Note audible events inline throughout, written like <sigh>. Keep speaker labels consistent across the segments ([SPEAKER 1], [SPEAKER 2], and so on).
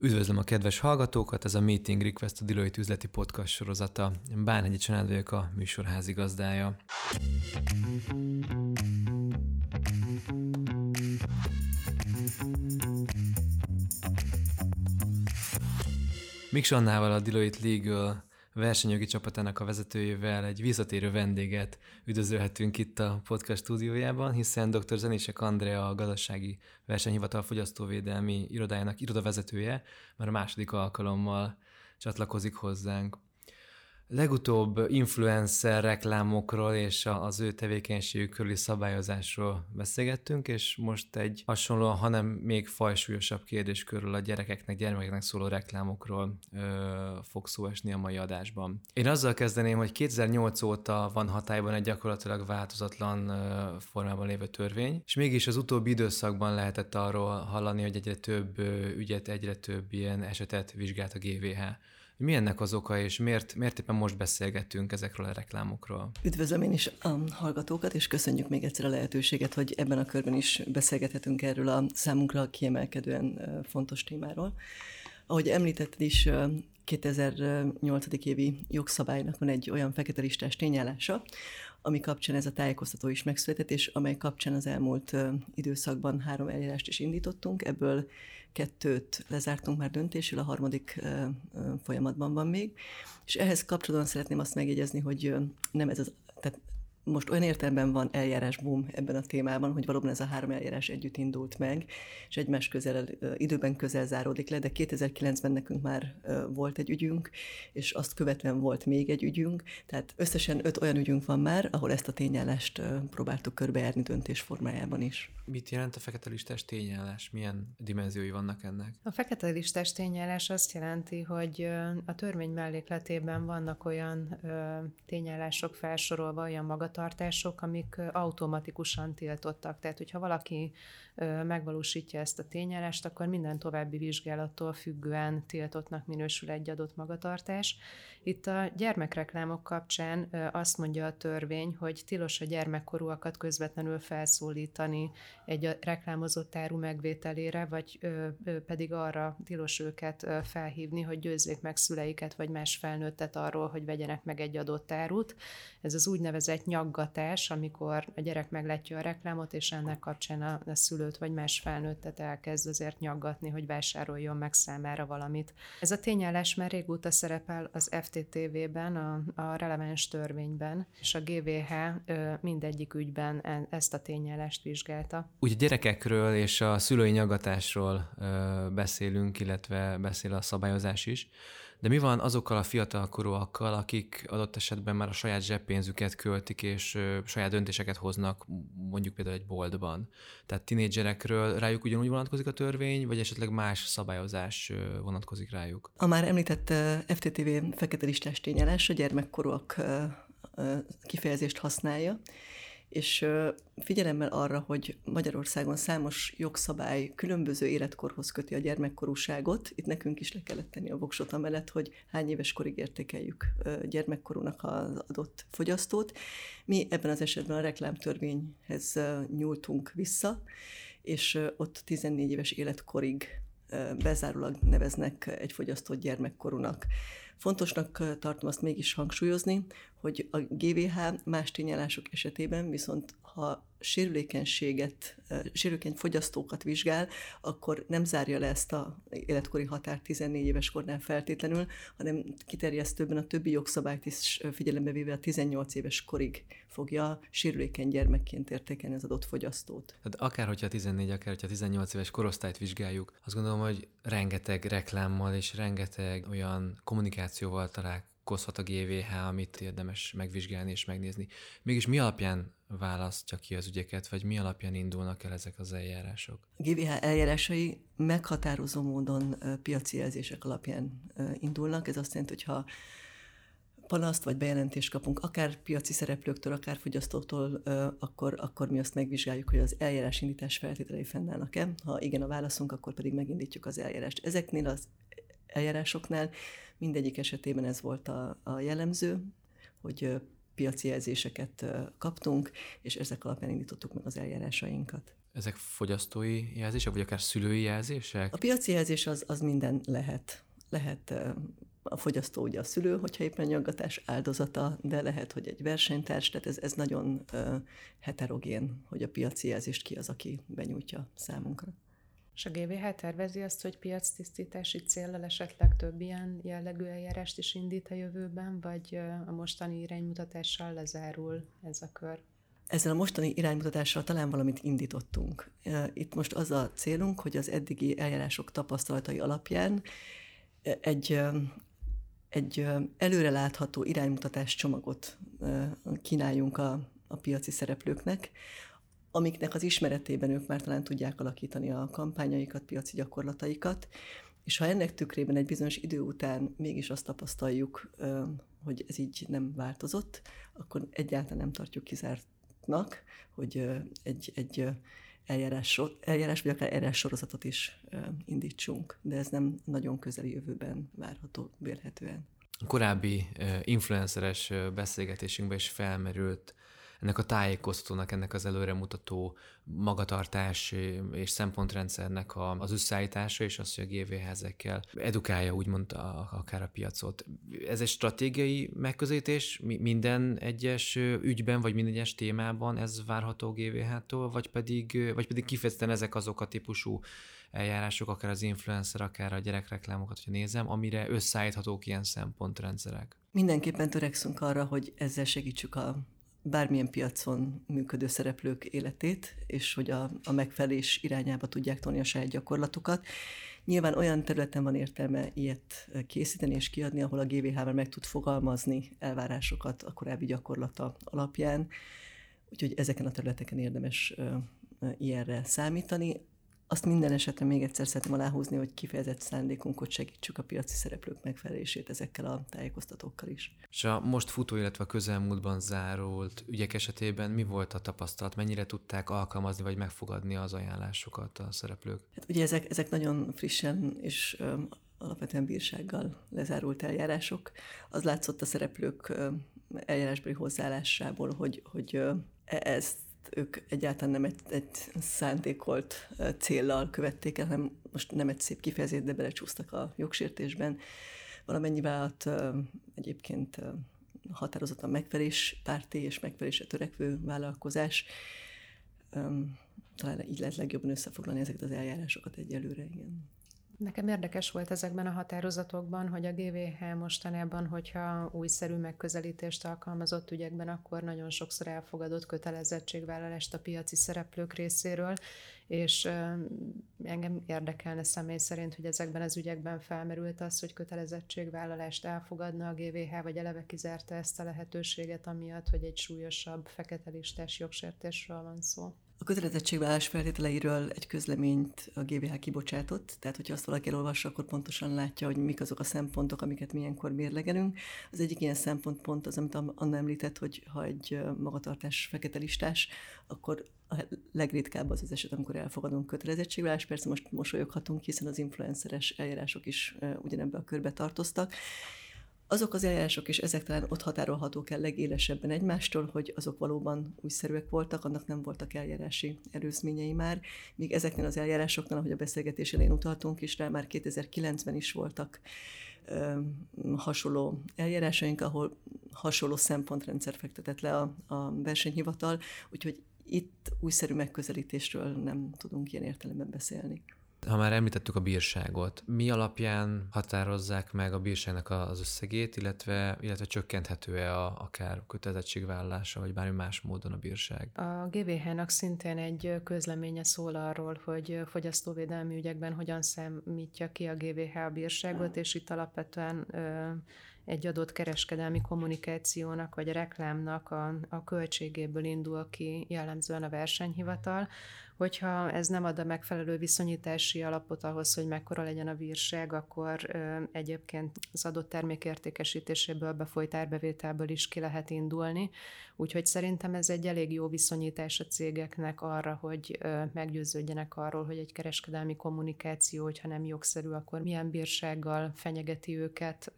[SPEAKER 1] Üdvözlöm a kedves hallgatókat, ez a Meeting Request a Deloitte üzleti podcast sorozata. Bánhegyi Csanád vagyok a műsor házigazdája. Mik Annával a Deloitte Legal versenyjogi csapatának a vezetőjével egy visszatérő vendéget üdvözölhetünk itt a podcast stúdiójában, hiszen dr. Zenések Andrea a gazdasági versenyhivatal fogyasztóvédelmi irodájának irodavezetője már a második alkalommal csatlakozik hozzánk. Legutóbb influencer reklámokról és az ő tevékenységük körüli szabályozásról beszélgettünk, és most egy hasonló, hanem még fajsúlyosabb kérdés körül a gyerekeknek, gyermekeknek szóló reklámokról ö, fog szó esni a mai adásban. Én azzal kezdeném, hogy 2008 óta van hatályban egy gyakorlatilag változatlan ö, formában lévő törvény, és mégis az utóbbi időszakban lehetett arról hallani, hogy egyre több ö, ügyet, egyre több ilyen esetet vizsgált a GVH. Mi ennek az oka, és miért, miért éppen most beszélgetünk ezekről a reklámokról?
[SPEAKER 2] Üdvözlöm én is a hallgatókat, és köszönjük még egyszer a lehetőséget, hogy ebben a körben is beszélgethetünk erről a számunkra kiemelkedően fontos témáról. Ahogy említetted is, 2008. évi jogszabálynak van egy olyan fekete listás tényállása, ami kapcsán ez a tájékoztató is megszületett, és amely kapcsán az elmúlt időszakban három eljárást is indítottunk, ebből kettőt lezártunk már döntésül, a harmadik folyamatban van még, és ehhez kapcsolatban szeretném azt megjegyezni, hogy nem ez az, tehát most olyan értelemben van eljárásboom ebben a témában, hogy valóban ez a három eljárás együtt indult meg, és egymás közel, időben közel záródik le, de 2009-ben nekünk már volt egy ügyünk, és azt követően volt még egy ügyünk, tehát összesen öt olyan ügyünk van már, ahol ezt a tényállást próbáltuk körbejárni döntés formájában is.
[SPEAKER 1] Mit jelent a fekete listás tényállás? Milyen dimenziói vannak ennek?
[SPEAKER 3] A fekete listás tényállás azt jelenti, hogy a törvény mellékletében vannak olyan tényállások felsorolva, olyan magatartások, magatartások, amik automatikusan tiltottak. Tehát, hogyha valaki megvalósítja ezt a tényállást, akkor minden további vizsgálattól függően tiltottnak minősül egy adott magatartás. Itt a gyermekreklámok kapcsán azt mondja a törvény, hogy tilos a gyermekkorúakat közvetlenül felszólítani egy reklámozott áru megvételére, vagy pedig arra tilos őket felhívni, hogy győzzék meg szüleiket vagy más felnőttet arról, hogy vegyenek meg egy adott árut. Ez az úgynevezett nyag nyaggatás, amikor a gyerek meglátja a reklámot, és ennek kapcsán a, a szülőt vagy más felnőttet elkezd azért nyaggatni, hogy vásároljon meg számára valamit. Ez a tényállás már régóta szerepel az FTTV-ben, a, a releváns törvényben, és a GVH ö, mindegyik ügyben e, ezt a tényállást vizsgálta.
[SPEAKER 1] Ugye gyerekekről és a szülői nyaggatásról ö, beszélünk, illetve beszél a szabályozás is. De mi van azokkal a fiatalkorúakkal, akik adott esetben már a saját zseppénzüket költik, és ö, saját döntéseket hoznak, mondjuk például egy boltban? Tehát tinédzserekről rájuk ugyanúgy vonatkozik a törvény, vagy esetleg más szabályozás ö, vonatkozik rájuk?
[SPEAKER 2] A már említett FTTV fekete listás tényelés a gyermekkorúak kifejezést használja, és figyelemmel arra, hogy Magyarországon számos jogszabály különböző életkorhoz köti a gyermekkorúságot, itt nekünk is le kellett tenni a voksot amellett, hogy hány éves korig értékeljük gyermekkorúnak az adott fogyasztót. Mi ebben az esetben a reklámtörvényhez nyúltunk vissza, és ott 14 éves életkorig bezárólag neveznek egy fogyasztót gyermekkorúnak. Fontosnak tartom azt mégis hangsúlyozni, hogy a GVH más tényállások esetében viszont ha sérülékenységet, sérülékeny fogyasztókat vizsgál, akkor nem zárja le ezt a életkori határt 14 éves kornál feltétlenül, hanem kiterjesztőben a többi jogszabályt is figyelembe véve a 18 éves korig fogja sérülékeny gyermekként értékelni az adott fogyasztót.
[SPEAKER 1] Tehát akár hogyha 14, akár hogyha 18 éves korosztályt vizsgáljuk, azt gondolom, hogy rengeteg reklámmal és rengeteg olyan kommunikációval találkozunk, okozhat a GVH, amit érdemes megvizsgálni és megnézni. Mégis mi alapján választja ki az ügyeket, vagy mi alapján indulnak el ezek az eljárások?
[SPEAKER 2] A GVH eljárásai meghatározó módon piaci jelzések alapján indulnak. Ez azt jelenti, hogy ha panaszt vagy bejelentést kapunk, akár piaci szereplőktől, akár fogyasztóktól, akkor, akkor mi azt megvizsgáljuk, hogy az eljárás indítás feltételei fennállnak-e. Ha igen a válaszunk, akkor pedig megindítjuk az eljárást. Ezeknél az eljárásoknál mindegyik esetében ez volt a, a jellemző, hogy piaci jelzéseket kaptunk, és ezek alapján indítottuk meg az eljárásainkat.
[SPEAKER 1] Ezek fogyasztói jelzések, vagy akár szülői jelzések?
[SPEAKER 2] A piaci jelzés az, az minden lehet. Lehet a fogyasztó ugye a szülő, hogyha éppen nyaggatás áldozata, de lehet, hogy egy versenytárs, tehát ez, ez nagyon heterogén, hogy a piaci jelzést ki az, aki benyújtja számunkra.
[SPEAKER 3] És a GVH tervezi azt, hogy piactisztítási céllal esetleg több ilyen jellegű eljárást is indít a jövőben, vagy a mostani iránymutatással lezárul ez a kör?
[SPEAKER 2] Ezzel a mostani iránymutatással talán valamit indítottunk. Itt most az a célunk, hogy az eddigi eljárások tapasztalatai alapján egy, egy előrelátható iránymutatás csomagot kínáljunk a, a piaci szereplőknek, amiknek az ismeretében ők már talán tudják alakítani a kampányaikat, piaci gyakorlataikat, és ha ennek tükrében egy bizonyos idő után mégis azt tapasztaljuk, hogy ez így nem változott, akkor egyáltalán nem tartjuk kizártnak, hogy egy, egy eljárás, eljárás vagy akár eljárás sorozatot is indítsunk, de ez nem nagyon közeli jövőben várható vélhetően.
[SPEAKER 1] Korábbi influenceres beszélgetésünkben is felmerült ennek a tájékoztatónak, ennek az előremutató magatartás és szempontrendszernek a, az összeállítása, és az, hogy a GVH ezekkel edukálja úgymond a, akár a piacot. Ez egy stratégiai megközelítés minden egyes ügyben, vagy minden egyes témában ez várható GVH-tól, vagy pedig, vagy pedig kifejezetten ezek azok a típusú eljárások, akár az influencer, akár a gyerekreklámokat, hogyha nézem, amire összeállíthatók ilyen szempontrendszerek.
[SPEAKER 2] Mindenképpen törekszünk arra, hogy ezzel segítsük a bármilyen piacon működő szereplők életét, és hogy a, a megfelelés irányába tudják tolni a saját gyakorlatukat. Nyilván olyan területen van értelme ilyet készíteni és kiadni, ahol a GVH-vel meg tud fogalmazni elvárásokat a korábbi gyakorlata alapján, úgyhogy ezeken a területeken érdemes ilyenre számítani. Azt minden esetre még egyszer szeretném aláhúzni, hogy kifejezett szándékunk, hogy segítsük a piaci szereplők megfelelését ezekkel a tájékoztatókkal is.
[SPEAKER 1] És a most futó, illetve a közelmúltban zárult ügyek esetében mi volt a tapasztalat? Mennyire tudták alkalmazni vagy megfogadni az ajánlásokat a szereplők?
[SPEAKER 2] Hát ugye ezek, ezek nagyon frissen és ö, alapvetően bírsággal lezárult eljárások. Az látszott a szereplők ö, eljárásbeli hozzáállásából, hogy, hogy ö, e, ezt ők egyáltalán nem egy, egy szándékolt céllal követték el, hanem most nem egy szép kifejezés, de belecsúsztak a jogsértésben. Valamennyi vállalat egyébként határozottan megfelés párti és megfelésre törekvő vállalkozás. Talán így lehet legjobban összefoglalni ezeket az eljárásokat egyelőre, igen.
[SPEAKER 3] Nekem érdekes volt ezekben a határozatokban, hogy a GVH mostanában, hogyha újszerű megközelítést alkalmazott ügyekben, akkor nagyon sokszor elfogadott kötelezettségvállalást a piaci szereplők részéről, és engem érdekelne személy szerint, hogy ezekben az ügyekben felmerült az, hogy kötelezettségvállalást elfogadna a GVH, vagy eleve kizárta ezt a lehetőséget, amiatt, hogy egy súlyosabb fekete listás jogsértésről van szó.
[SPEAKER 2] A kötelezettségvállás feltételeiről egy közleményt a GVH kibocsátott, tehát hogyha azt valaki elolvassa, akkor pontosan látja, hogy mik azok a szempontok, amiket milyenkor mérlegelünk. Az egyik ilyen szempont pont az, amit Anna említett, hogy ha egy magatartás fekete listás, akkor a legritkább az az eset, amikor elfogadunk kötelezettségvállás. Persze most mosolyoghatunk, hiszen az influenceres eljárások is ugyanebbe a körbe tartoztak, azok az eljárások, és ezek talán ott határolhatók el legélesebben egymástól, hogy azok valóban újszerűek voltak, annak nem voltak eljárási erőzményei már, míg ezeknél az eljárásoknál, ahogy a beszélgetés elején utaltunk is rá, már 2009-ben is voltak ö, hasonló eljárásaink, ahol hasonló szempontrendszer fektetett le a, a versenyhivatal, úgyhogy itt újszerű megközelítésről nem tudunk ilyen értelemben beszélni.
[SPEAKER 1] Ha már említettük a bírságot, mi alapján határozzák meg a bírságnak az összegét, illetve, illetve csökkenthető-e a, akár kötelezettségvállalása, vagy bármi más módon a bírság?
[SPEAKER 3] A GVH-nak szintén egy közleménye szól arról, hogy fogyasztóvédelmi ügyekben hogyan számítja ki a GVH a bírságot, és itt alapvetően egy adott kereskedelmi kommunikációnak vagy reklámnak a, a költségéből indul ki jellemzően a versenyhivatal, Hogyha ez nem ad a megfelelő viszonyítási alapot ahhoz, hogy mekkora legyen a bírság, akkor egyébként az adott termék értékesítéséből befolyt árbevételből is ki lehet indulni. Úgyhogy szerintem ez egy elég jó viszonyítás a cégeknek arra, hogy meggyőződjenek arról, hogy egy kereskedelmi kommunikáció, hogyha nem jogszerű, akkor milyen bírsággal fenyegeti őket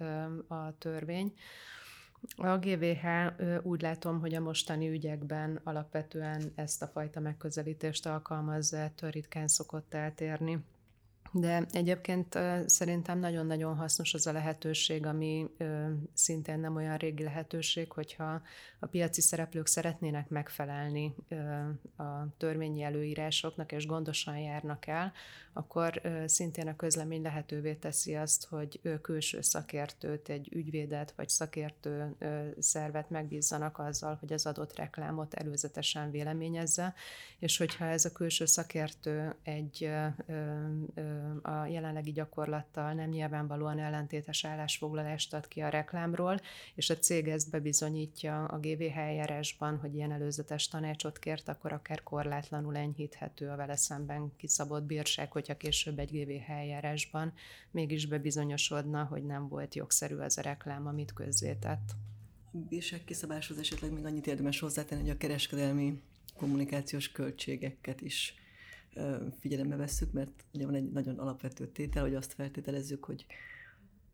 [SPEAKER 3] a törvény. A GVH úgy látom, hogy a mostani ügyekben alapvetően ezt a fajta megközelítést alkalmazza, ettől ritkán szokott eltérni. De egyébként szerintem nagyon-nagyon hasznos az a lehetőség, ami szintén nem olyan régi lehetőség, hogyha a piaci szereplők szeretnének megfelelni a törvényi előírásoknak, és gondosan járnak el, akkor szintén a közlemény lehetővé teszi azt, hogy külső szakértőt, egy ügyvédet vagy szakértő szervet megbízzanak azzal, hogy az adott reklámot előzetesen véleményezze, és hogyha ez a külső szakértő egy a jelenlegi gyakorlattal nem nyilvánvalóan ellentétes állásfoglalást ad ki a reklámról, és a cég ezt bebizonyítja a GVH eljárásban, hogy ilyen előzetes tanácsot kért, akkor akár korlátlanul enyhíthető a vele szemben kiszabott bírság, hogyha később egy GVH eljárásban mégis bebizonyosodna, hogy nem volt jogszerű az a reklám, amit közzétett.
[SPEAKER 2] Bírság kiszabáshoz esetleg még annyit érdemes hozzátenni, hogy a kereskedelmi kommunikációs költségeket is figyelembe vesszük, mert ugye van egy nagyon alapvető tétel, hogy azt feltételezzük, hogy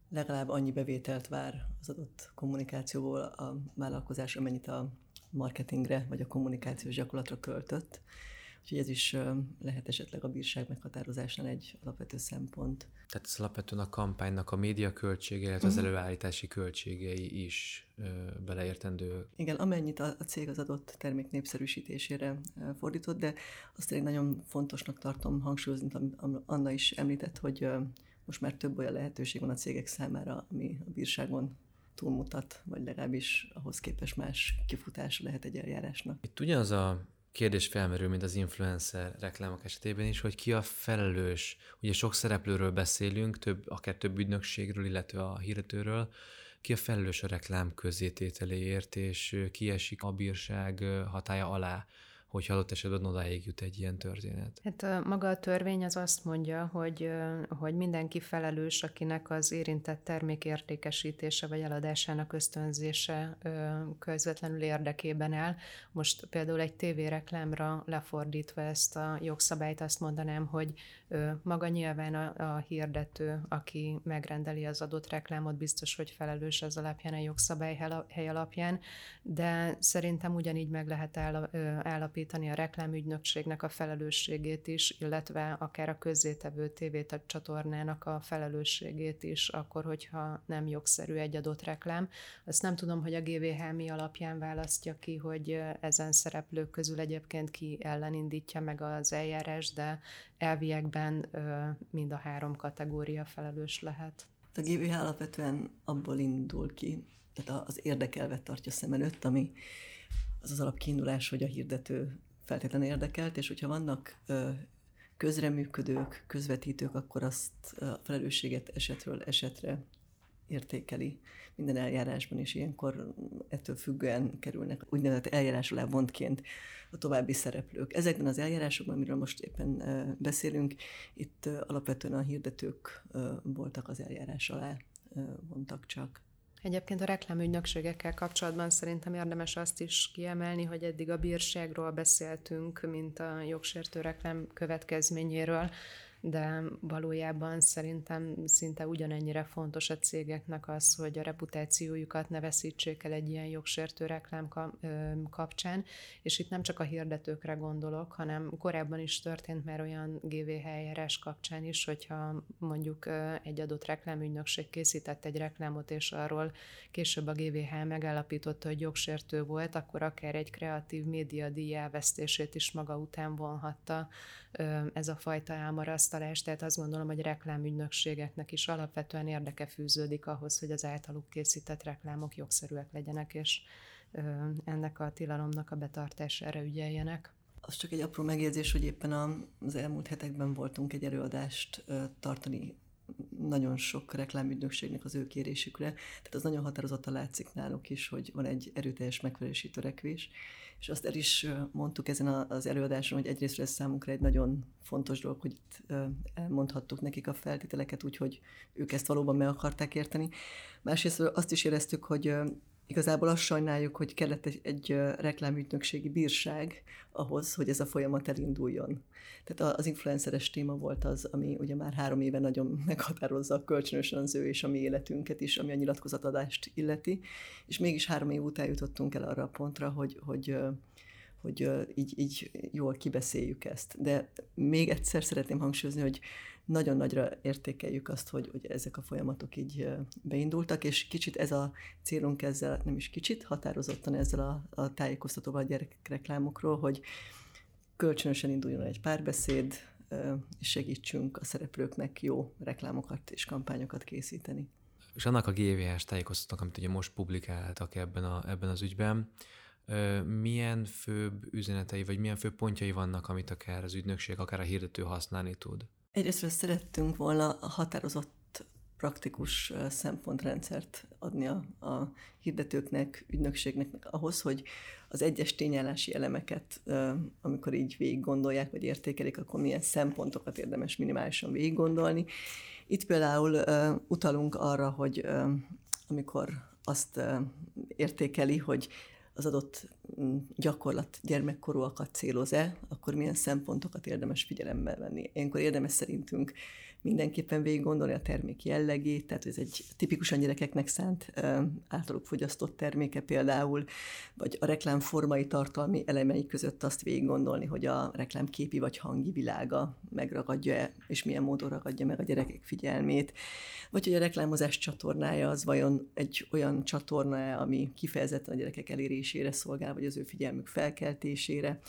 [SPEAKER 2] legalább annyi bevételt vár az adott kommunikációból a vállalkozás, amennyit a marketingre vagy a kommunikációs gyakorlatra költött. Úgyhogy ez is lehet esetleg a bírság meghatározásnál egy alapvető szempont.
[SPEAKER 1] Tehát ez alapvetően a kampánynak a média költsége, illetve az mhm. előállítási költségei is beleértendő.
[SPEAKER 2] Igen, amennyit a, cég az adott termék népszerűsítésére fordított, de azt én nagyon fontosnak tartom hangsúlyozni, amit Anna is említett, hogy most már több olyan lehetőség van a cégek számára, ami a bírságon túlmutat, vagy legalábbis ahhoz képest más kifutása lehet egy eljárásnak.
[SPEAKER 1] Itt ugyanaz a kérdés felmerül, mint az influencer reklámok esetében is, hogy ki a felelős. Ugye sok szereplőről beszélünk, több, akár több ügynökségről, illetve a hirdetőről, ki a felelős a reklám közétételéért, és ki esik a bírság hatája alá hogy adott esetben odáig jut egy ilyen történet?
[SPEAKER 3] Hát maga a törvény az azt mondja, hogy, hogy mindenki felelős, akinek az érintett termék értékesítése vagy eladásának ösztönzése közvetlenül érdekében áll. Most például egy tévéreklámra lefordítva ezt a jogszabályt azt mondanám, hogy maga nyilván a, a hirdető, aki megrendeli az adott reklámot, biztos, hogy felelős az alapján, a jogszabály hely alapján, de szerintem ugyanígy meg lehet állapítani a reklámügynökségnek a felelősségét is, illetve akár a közzétevő csatornának a felelősségét is, akkor, hogyha nem jogszerű egy adott reklám. Azt nem tudom, hogy a GVH mi alapján választja ki, hogy ezen szereplők közül egyébként ki ellenindítja meg az eljárás, de elviekben mind a három kategória felelős lehet.
[SPEAKER 2] A GVH alapvetően abból indul ki, tehát az érdekelvet tartja szem előtt, ami az az alapkiindulás, hogy a hirdető feltétlenül érdekelt, és hogyha vannak közreműködők, közvetítők, akkor azt a felelősséget esetről esetre értékeli minden eljárásban, és ilyenkor ettől függően kerülnek úgynevezett eljárás alá vontként a további szereplők. Ezekben az eljárásokban, amiről most éppen beszélünk, itt alapvetően a hirdetők voltak az eljárás alá vontak csak.
[SPEAKER 3] Egyébként a reklámügynökségekkel kapcsolatban szerintem érdemes azt is kiemelni, hogy eddig a bírságról beszéltünk, mint a jogsértő reklám következményéről, de valójában szerintem szinte ugyanennyire fontos a cégeknek az, hogy a reputációjukat ne veszítsék el egy ilyen jogsértő reklám kapcsán, és itt nem csak a hirdetőkre gondolok, hanem korábban is történt már olyan GVH eljárás kapcsán is, hogyha mondjuk egy adott reklámügynökség készített egy reklámot, és arról később a GVH megállapította, hogy jogsértő volt, akkor akár egy kreatív média díj elvesztését is maga után vonhatta ez a fajta elmarasztalás, tehát azt gondolom, hogy reklámügynökségeknek is alapvetően érdeke fűződik ahhoz, hogy az általuk készített reklámok jogszerűek legyenek, és ennek a tilalomnak a betartására ügyeljenek.
[SPEAKER 2] Az csak egy apró megjegyzés, hogy éppen az elmúlt hetekben voltunk egy előadást tartani nagyon sok reklámügynökségnek az ő kérésükre, tehát az nagyon határozottan látszik náluk is, hogy van egy erőteljes megfelelési törekvés, és azt el is mondtuk ezen az előadáson, hogy egyrészt ez számunkra egy nagyon fontos dolog, hogy itt elmondhattuk nekik a feltételeket, úgyhogy ők ezt valóban meg akarták érteni. Másrészt azt is éreztük, hogy igazából azt sajnáljuk, hogy kellett egy, egy reklámügynökségi bírság ahhoz, hogy ez a folyamat elinduljon. Tehát az influenceres téma volt az, ami ugye már három éve nagyon <laughs> meghatározza kölcsönösen az ő és a mi életünket is, ami a nyilatkozatadást illeti, és mégis három év után jutottunk el arra a pontra, hogy, hogy hogy így, így jól kibeszéljük ezt. De még egyszer szeretném hangsúlyozni, hogy nagyon nagyra értékeljük azt, hogy, hogy ezek a folyamatok így beindultak, és kicsit ez a célunk ezzel, nem is kicsit, határozottan ezzel a, a tájékoztatóval a gyerekreklámokról, hogy kölcsönösen induljon egy párbeszéd, és segítsünk a szereplőknek jó reklámokat és kampányokat készíteni.
[SPEAKER 1] És annak a GVS tájékoztatók, amit ugye most publikáltak ebben, a, ebben az ügyben, milyen főbb üzenetei, vagy milyen főbb pontjai vannak, amit akár az ügynökség, akár a hirdető használni tud?
[SPEAKER 2] Egyrészt szerettünk volna határozott praktikus szempontrendszert adni a, a hirdetőknek, ügynökségnek ahhoz, hogy az egyes tényállási elemeket, amikor így végig gondolják, vagy értékelik, akkor milyen szempontokat érdemes minimálisan végig gondolni. Itt például utalunk arra, hogy amikor azt értékeli, hogy az adott mm, gyakorlat gyermekkorúakat céloz-e, akkor milyen szempontokat érdemes figyelembe venni. Ilyenkor érdemes szerintünk mindenképpen végig gondolni a termék jellegét, tehát ez egy tipikusan gyerekeknek szánt általuk fogyasztott terméke például, vagy a reklám formai tartalmi elemei között azt végig gondolni, hogy a reklám képi vagy hangi világa megragadja-e, és milyen módon ragadja meg a gyerekek figyelmét, vagy hogy a reklámozás csatornája az vajon egy olyan csatorna, ami kifejezetten a gyerekek elérésére szolgál, vagy az ő figyelmük felkeltésére.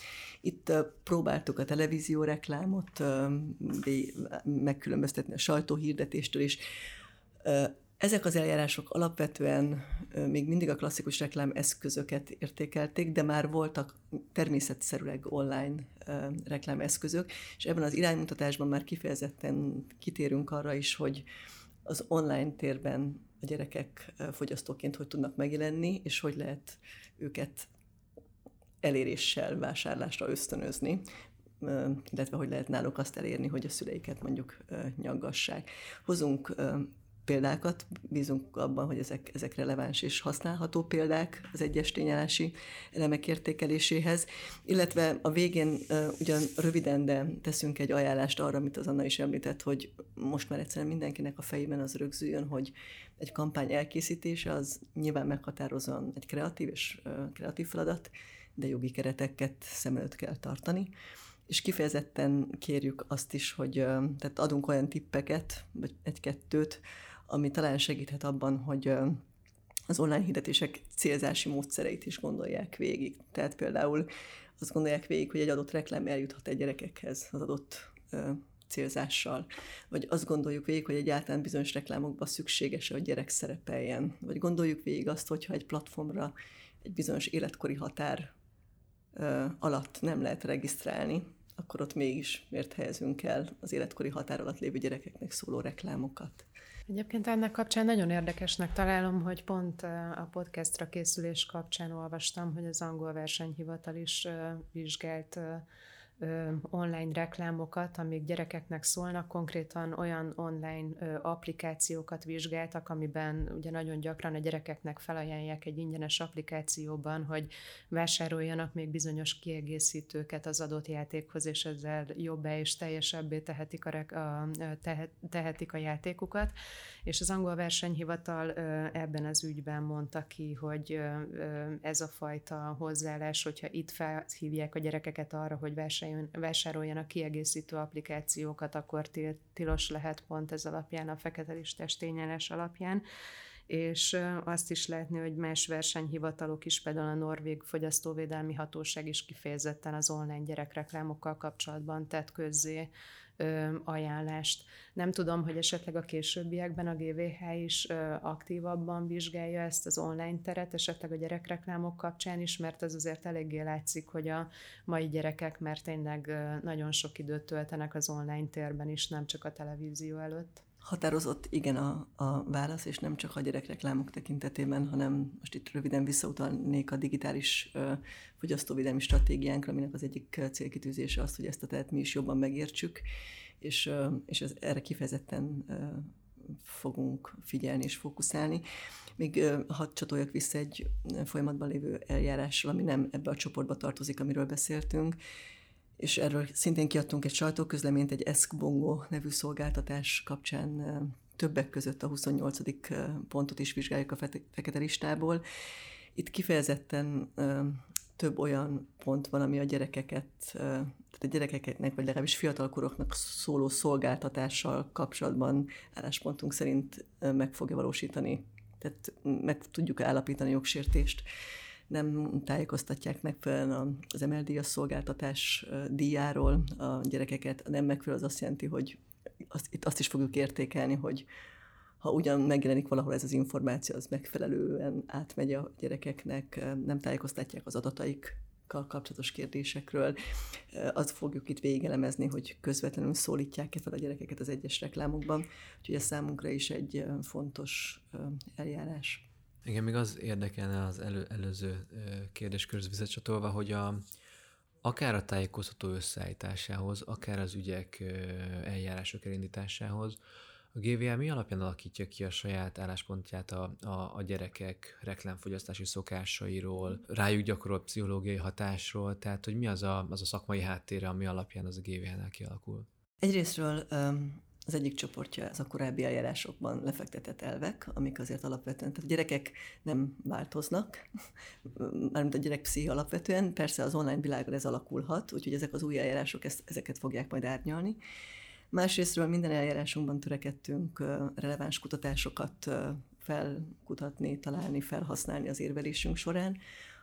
[SPEAKER 2] Itt próbáltuk a televízió reklámot megkülönböztetni megkülönböztetni a sajtóhirdetéstől is. Ezek az eljárások alapvetően még mindig a klasszikus reklám eszközöket értékelték, de már voltak természetszerűleg online reklámeszközök, és ebben az iránymutatásban már kifejezetten kitérünk arra is, hogy az online térben a gyerekek fogyasztóként hogy tudnak megjelenni, és hogy lehet őket eléréssel, vásárlásra ösztönözni illetve hogy lehet náluk azt elérni, hogy a szüleiket mondjuk nyaggassák. Hozunk példákat, bízunk abban, hogy ezek, ezek releváns és használható példák az egyes tényállási elemek értékeléséhez, illetve a végén ugyan röviden, de teszünk egy ajánlást arra, amit az Anna is említett, hogy most már egyszerűen mindenkinek a fejében az rögzüljön, hogy egy kampány elkészítése az nyilván meghatározóan egy kreatív és kreatív feladat, de jogi kereteket szem előtt kell tartani és kifejezetten kérjük azt is, hogy tehát adunk olyan tippeket, vagy egy-kettőt, ami talán segíthet abban, hogy az online hirdetések célzási módszereit is gondolják végig. Tehát például azt gondolják végig, hogy egy adott reklám eljuthat egy gyerekekhez az adott célzással. Vagy azt gondoljuk végig, hogy egyáltalán bizonyos reklámokban szükséges, hogy gyerek szerepeljen. Vagy gondoljuk végig azt, hogyha egy platformra egy bizonyos életkori határ alatt nem lehet regisztrálni, akkor ott mégis miért helyezünk el az életkori határ alatt lévő gyerekeknek szóló reklámokat.
[SPEAKER 3] Egyébként ennek kapcsán nagyon érdekesnek találom, hogy pont a podcastra készülés kapcsán olvastam, hogy az angol versenyhivatal is vizsgált online reklámokat, amik gyerekeknek szólnak, konkrétan olyan online applikációkat vizsgáltak, amiben ugye nagyon gyakran a gyerekeknek felajánlják egy ingyenes applikációban, hogy vásároljanak még bizonyos kiegészítőket az adott játékhoz, és ezzel jobbá és teljesebbé tehetik a, a, tehet, tehetik a játékukat. És az angol versenyhivatal ebben az ügyben mondta ki, hogy ez a fajta hozzáállás, hogyha itt felhívják a gyerekeket arra, hogy verseny vásároljanak kiegészítő applikációkat, akkor tilos lehet pont ez alapján, a fekete listás tényelés alapján. És azt is lehetni, hogy más versenyhivatalok is, például a Norvég Fogyasztóvédelmi Hatóság is kifejezetten az online gyerekreklámokkal kapcsolatban tett közzé ajánlást. Nem tudom, hogy esetleg a későbbiekben a GVH is aktívabban vizsgálja ezt az online teret, esetleg a gyerekreklámok kapcsán is, mert ez azért eléggé látszik, hogy a mai gyerekek mert tényleg nagyon sok időt töltenek az online térben is, nem csak a televízió előtt.
[SPEAKER 2] Határozott igen a, a válasz, és nem csak a gyerekreklámok tekintetében, hanem most itt röviden visszautalnék a digitális ö, fogyasztóvédelmi stratégiánkra, aminek az egyik célkitűzése az, hogy ezt a tehet mi is jobban megértsük, és, ö, és ez erre kifejezetten ö, fogunk figyelni és fókuszálni. Még hadd csatoljak vissza egy folyamatban lévő eljárással, ami nem ebbe a csoportba tartozik, amiről beszéltünk, és erről szintén kiadtunk egy sajtóközleményt, egy ESC-Bongo nevű szolgáltatás kapcsán többek között a 28. pontot is vizsgáljuk a fekete listából. Itt kifejezetten több olyan pont van, ami a gyerekeket, tehát a gyerekeknek, vagy legalábbis fiatalkoroknak szóló szolgáltatással kapcsolatban álláspontunk szerint meg fogja valósítani. Tehát meg tudjuk állapítani jogsértést nem tájékoztatják megfelelően az MLD szolgáltatás díjáról a gyerekeket. Nem megfelelő az azt jelenti, hogy azt, itt azt is fogjuk értékelni, hogy ha ugyan megjelenik valahol ez az információ, az megfelelően átmegy a gyerekeknek, nem tájékoztatják az adataik kapcsolatos kérdésekről. Azt fogjuk itt végigelemezni, hogy közvetlenül szólítják-e fel a gyerekeket az egyes reklámokban. Úgyhogy ez számunkra is egy fontos eljárás.
[SPEAKER 1] Igen, még az érdekelne az elő, előző kérdéskörhöz visszacsatolva, hogy a, akár a tájékoztató összeállításához, akár az ügyek eljárások elindításához, a GVA mi alapján alakítja ki a saját álláspontját a, a, a gyerekek reklámfogyasztási szokásairól, rájuk gyakorolt pszichológiai hatásról, tehát hogy mi az a, az a szakmai háttérre, ami alapján az a GVA-nál kialakul?
[SPEAKER 2] Egyrésztről az egyik csoportja ez a korábbi eljárásokban lefektetett elvek, amik azért alapvetően, tehát a gyerekek nem változnak, <laughs> mármint a gyerek pszichi alapvetően, persze az online világban ez alakulhat, úgyhogy ezek az új eljárások ezt, ezeket fogják majd árnyalni. Másrésztről minden eljárásunkban törekedtünk releváns kutatásokat felkutatni, találni, felhasználni az érvelésünk során,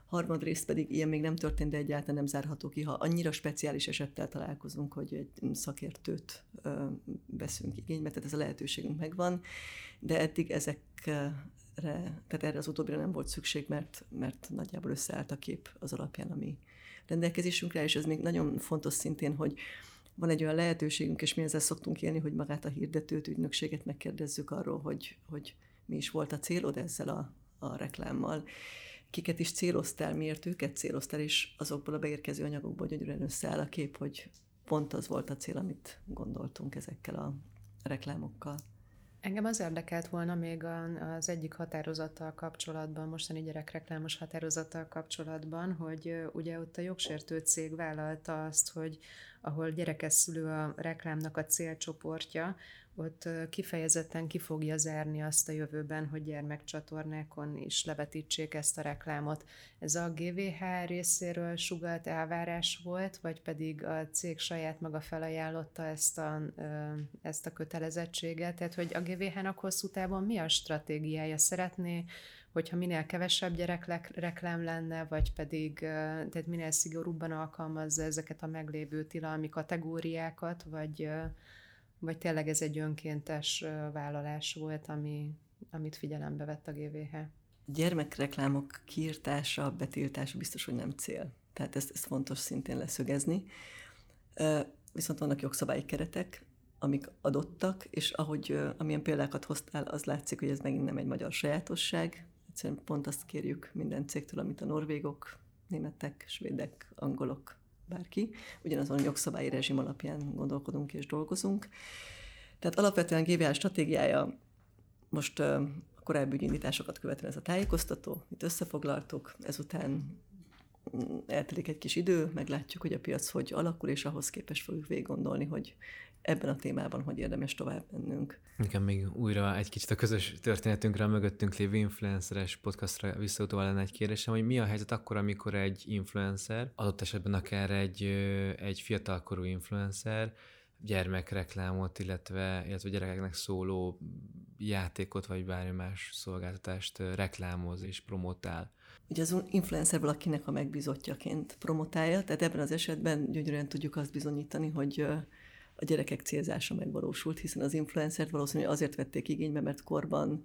[SPEAKER 2] harmadrészt pedig ilyen még nem történt, de egyáltalán nem zárható ki, ha annyira speciális esettel találkozunk, hogy egy szakértőt veszünk igénybe, tehát ez a lehetőségünk megvan, de eddig ezekre, tehát erre az utóbbira nem volt szükség, mert, mert nagyjából összeállt a kép az alapján, ami rendelkezésünkre, és ez még nagyon fontos szintén, hogy van egy olyan lehetőségünk, és mi ezzel szoktunk élni, hogy magát a hirdetőt, ügynökséget megkérdezzük arról, hogy, hogy mi is volt a célod ezzel a, a reklámmal kiket is céloztál, miért őket céloztál, és azokból a beérkező anyagokból gyönyörűen összeáll a kép, hogy pont az volt a cél, amit gondoltunk ezekkel a reklámokkal.
[SPEAKER 3] Engem az érdekelt volna még az egyik határozattal kapcsolatban, mostani gyerekreklámos határozattal kapcsolatban, hogy ugye ott a jogsértő cég vállalta azt, hogy ahol gyerekes szülő a reklámnak a célcsoportja, ott kifejezetten ki fogja zárni azt a jövőben, hogy gyermekcsatornákon is levetítsék ezt a reklámot. Ez a GVH részéről sugalt elvárás volt, vagy pedig a cég saját maga felajánlotta ezt a, ezt a kötelezettséget? Tehát, hogy a GVH-nak hosszú távon mi a stratégiája? Szeretné hogyha minél kevesebb gyerek reklám lenne, vagy pedig tehát minél szigorúbban alkalmazza ezeket a meglévő tilalmi kategóriákat, vagy vagy tényleg ez egy önkéntes vállalás volt, ami, amit figyelembe vett a GVH?
[SPEAKER 2] Gyermekreklámok kiírtása, betiltása biztos, hogy nem cél. Tehát ezt, ezt fontos szintén leszögezni. Viszont vannak jogszabályi keretek, amik adottak, és ahogy amilyen példákat hoztál, az látszik, hogy ez megint nem egy magyar sajátosság. Egyszerűen pont azt kérjük minden cégtől, amit a norvégok, németek, svédek, angolok bárki, ugyanazon jogszabályi rezsim alapján gondolkodunk és dolgozunk. Tehát alapvetően GVA stratégiája most a korábbi ügyindításokat követően ez a tájékoztató, itt összefoglaltuk, ezután mm, eltelik egy kis idő, meglátjuk, hogy a piac hogy alakul, és ahhoz képest fogjuk végig gondolni, hogy ebben a témában hogy érdemes tovább mennünk.
[SPEAKER 1] Nekem még újra egy kicsit a közös történetünkre, a mögöttünk lévő influenceres podcastra visszautóval lenne egy kérdésem, hogy mi a helyzet akkor, amikor egy influencer, adott esetben akár egy, egy fiatalkorú influencer, gyermekreklámot, illetve, illetve gyerekeknek szóló játékot, vagy bármi más szolgáltatást reklámoz és promotál.
[SPEAKER 2] Ugye az influencer valakinek a megbízottjaként promotálja, tehát ebben az esetben gyönyörűen tudjuk azt bizonyítani, hogy a gyerekek célzása megvalósult, hiszen az influencert valószínűleg azért vették igénybe, mert korban,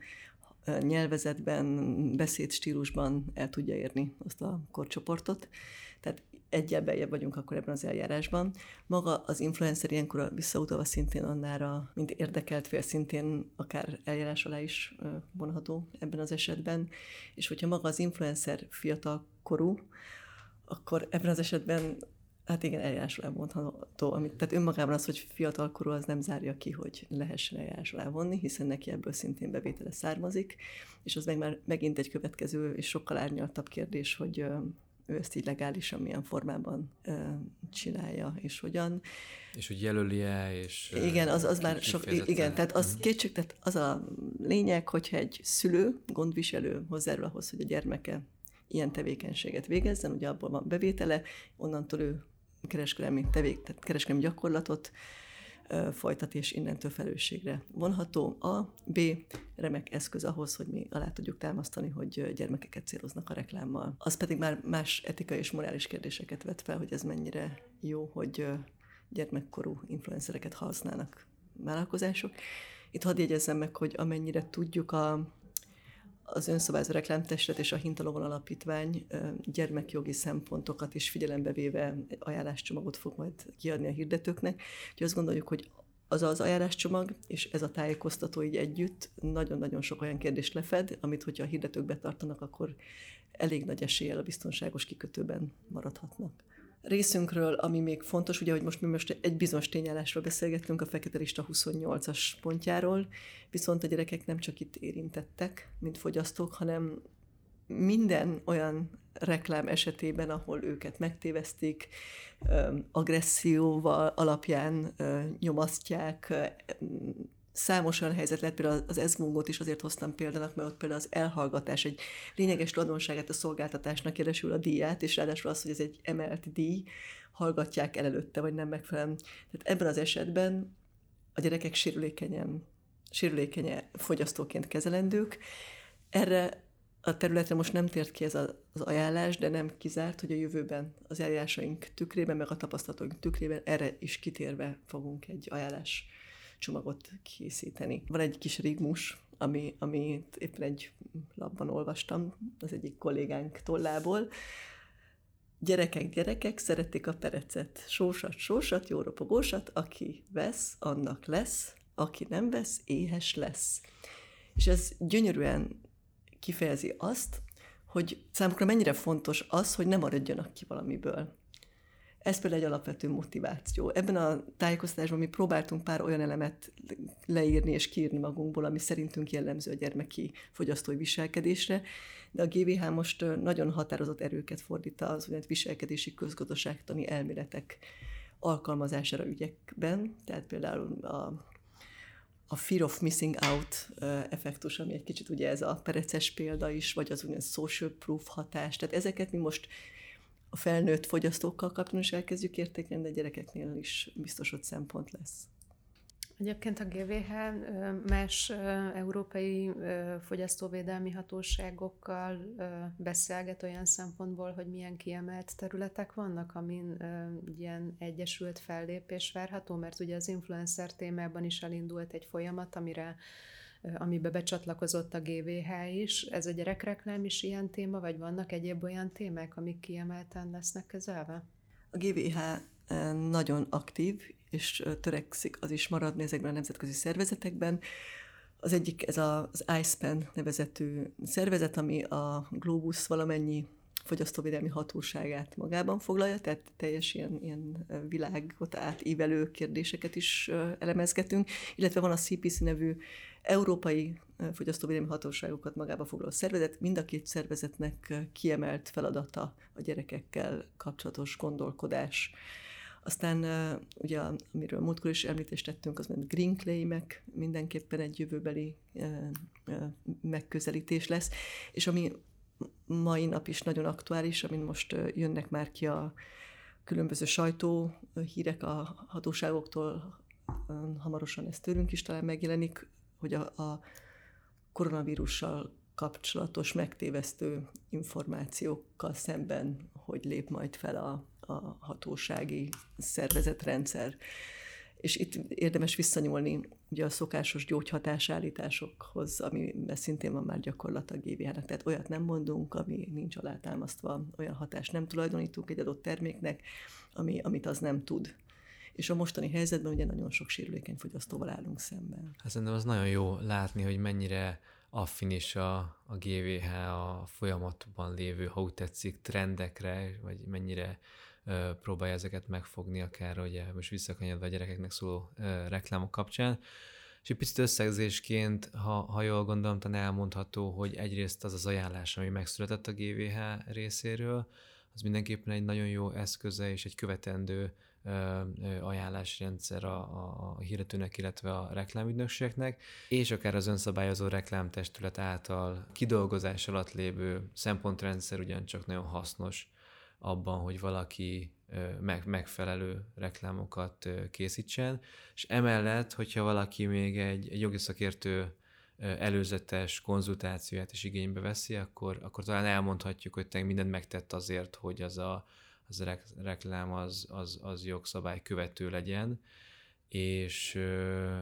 [SPEAKER 2] nyelvezetben, beszédstílusban el tudja érni azt a korcsoportot. Tehát egyel beljebb vagyunk akkor ebben az eljárásban. Maga az influencer ilyenkor visszautalva szintén annára, mint érdekelt fél szintén akár eljárás alá is vonható ebben az esetben. És hogyha maga az influencer fiatal korú, akkor ebben az esetben Hát igen, eljárásról elmondható. Amit, tehát önmagában az, hogy fiatalkorú, az nem zárja ki, hogy lehessen eljárásról elvonni, hiszen neki ebből szintén bevétele származik, és az meg már megint egy következő és sokkal árnyaltabb kérdés, hogy ő ezt így legálisan milyen formában ö, csinálja, és hogyan.
[SPEAKER 1] És hogy jelöli-e, és...
[SPEAKER 2] Igen, az, az már sok, igen, tehát az mhm. kétség, tehát az a lényeg, hogyha egy szülő, gondviselő hozzárul ahhoz, hogy a gyermeke ilyen tevékenységet végezzen, ugye abból van bevétele, onnantól ő kereskedelmi, tevék, tehát kereskedelmi gyakorlatot folytat, és innentől felelősségre vonható. A, B, remek eszköz ahhoz, hogy mi alá tudjuk támasztani, hogy gyermekeket céloznak a reklámmal. Az pedig már más etikai és morális kérdéseket vet fel, hogy ez mennyire jó, hogy gyermekkorú influencereket használnak vállalkozások. Itt hadd jegyezzem meg, hogy amennyire tudjuk a az önszabályozó reklámtestet és a Hintalovon Alapítvány gyermekjogi szempontokat is figyelembe véve ajánláscsomagot fog majd kiadni a hirdetőknek. Úgyhogy azt gondoljuk, hogy az az ajánláscsomag, és ez a tájékoztató így együtt nagyon-nagyon sok olyan kérdést lefed, amit, hogyha a hirdetők betartanak, akkor elég nagy eséllyel a biztonságos kikötőben maradhatnak részünkről, ami még fontos, ugye, hogy most mi most egy bizonyos tényállásról beszélgettünk, a Fekete Lista 28-as pontjáról, viszont a gyerekek nem csak itt érintettek, mint fogyasztók, hanem minden olyan reklám esetében, ahol őket megtévesztik, agresszióval alapján nyomasztják, számos olyan helyzet lett, például az ezmungót is azért hoztam példának, mert ott például az elhallgatás egy lényeges tulajdonságát a szolgáltatásnak keresül a díját, és ráadásul az, hogy ez egy emelt díj, hallgatják el előtte, vagy nem megfelelően. Tehát ebben az esetben a gyerekek sérülékenyen, sérülékenyen fogyasztóként kezelendők. Erre a területre most nem tért ki ez az ajánlás, de nem kizárt, hogy a jövőben az eljárásaink tükrében, meg a tapasztalatunk tükrében erre is kitérve fogunk egy ajánlás csomagot készíteni. Van egy kis rigmus, ami, amit éppen egy labban olvastam az egyik kollégánk tollából. Gyerekek, gyerekek, szeretik a perecet. Sósat, sósat, jó ropogósat, aki vesz, annak lesz, aki nem vesz, éhes lesz. És ez gyönyörűen kifejezi azt, hogy számukra mennyire fontos az, hogy nem maradjanak ki valamiből. Ez például egy alapvető motiváció. Ebben a tájékoztatásban mi próbáltunk pár olyan elemet leírni és kiírni magunkból, ami szerintünk jellemző a gyermeki fogyasztói viselkedésre, de a GVH most nagyon határozott erőket fordít az olyan viselkedési közgazdaságtani elméletek alkalmazására ügyekben, tehát például a a fear of missing out effektus, ami egy kicsit ugye ez a pereces példa is, vagy az úgynevezett social proof hatás. Tehát ezeket mi most a felnőtt fogyasztókkal kapcsolatban is elkezdjük értékelni, de gyerekeknél is biztos, hogy szempont lesz.
[SPEAKER 3] Egyébként a GVH más európai fogyasztóvédelmi hatóságokkal beszélget olyan szempontból, hogy milyen kiemelt területek vannak, amin ilyen egyesült fellépés várható, mert ugye az influencer témában is elindult egy folyamat, amire amibe becsatlakozott a GVH is. Ez a gyerekreklám is ilyen téma, vagy vannak egyéb olyan témák, amik kiemelten lesznek kezelve?
[SPEAKER 2] A GVH nagyon aktív, és törekszik az is maradni ezekben a nemzetközi szervezetekben. Az egyik ez az ISPAN nevezetű szervezet, ami a Globus valamennyi fogyasztóvédelmi hatóságát magában foglalja, tehát teljes ilyen, ilyen világot átívelő kérdéseket is elemezgetünk, illetve van a CPC nevű európai fogyasztóvédelmi hatóságokat magába foglaló szervezet. Mind a két szervezetnek kiemelt feladata a gyerekekkel kapcsolatos gondolkodás. Aztán ugye, amiről múltkor is említést tettünk, az mint green claimek mindenképpen egy jövőbeli megközelítés lesz, és ami mai nap is nagyon aktuális, amin most jönnek már ki a különböző sajtó hírek a hatóságoktól, hamarosan ez tőlünk is talán megjelenik, hogy a, a koronavírussal kapcsolatos megtévesztő információkkal szemben, hogy lép majd fel a, a hatósági szervezetrendszer. És itt érdemes visszanyúlni ugye a szokásos gyógyhatásállításokhoz, ami szintén van már gyakorlat a GVH-nak. Tehát olyat nem mondunk, ami nincs alátámasztva, olyan hatást nem tulajdonítunk egy adott terméknek, ami, amit az nem tud. És a mostani helyzetben ugye nagyon sok sérülékeny fogyasztóval állunk szemben.
[SPEAKER 1] Hát szerintem az nagyon jó látni, hogy mennyire affinis a, a GVH a folyamatban lévő, ha úgy tetszik, trendekre, vagy mennyire próbálja ezeket megfogni, akár ugye most visszakanyadva a gyerekeknek szóló reklámok kapcsán. És egy picit összegzésként, ha, ha jól gondolom, talán elmondható, hogy egyrészt az az ajánlás, ami megszületett a GVH részéről, az mindenképpen egy nagyon jó eszköze és egy követendő ajánlásrendszer a, a, a hirdetőnek, illetve a reklámügynökségeknek, és akár az önszabályozó reklámtestület által kidolgozás alatt lévő szempontrendszer ugyancsak nagyon hasznos abban, hogy valaki meg, megfelelő reklámokat készítsen, és emellett, hogyha valaki még egy, egy jogi szakértő előzetes konzultációját is igénybe veszi, akkor, akkor talán elmondhatjuk, hogy te mindent megtett azért, hogy az a, az a reklám az, az, az jogszabály követő legyen, és,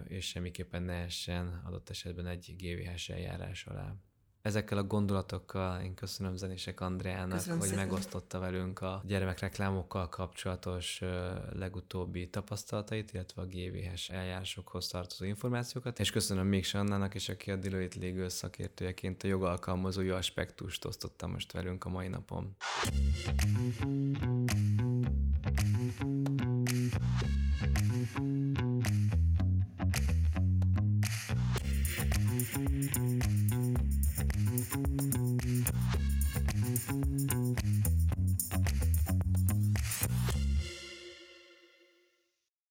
[SPEAKER 1] és semmiképpen ne essen adott esetben egy GVH eljárás alá. Ezekkel a gondolatokkal én köszönöm Zenések Andreának, köszönöm hogy szépen. megosztotta velünk a gyermekreklámokkal kapcsolatos legutóbbi tapasztalatait, illetve a GVH-es eljárásokhoz tartozó információkat, és köszönöm még Annának és aki a Dilőit légő szakértőjeként a jogalkalmazói aspektust osztotta most velünk a mai napon. Thank you. Thank you.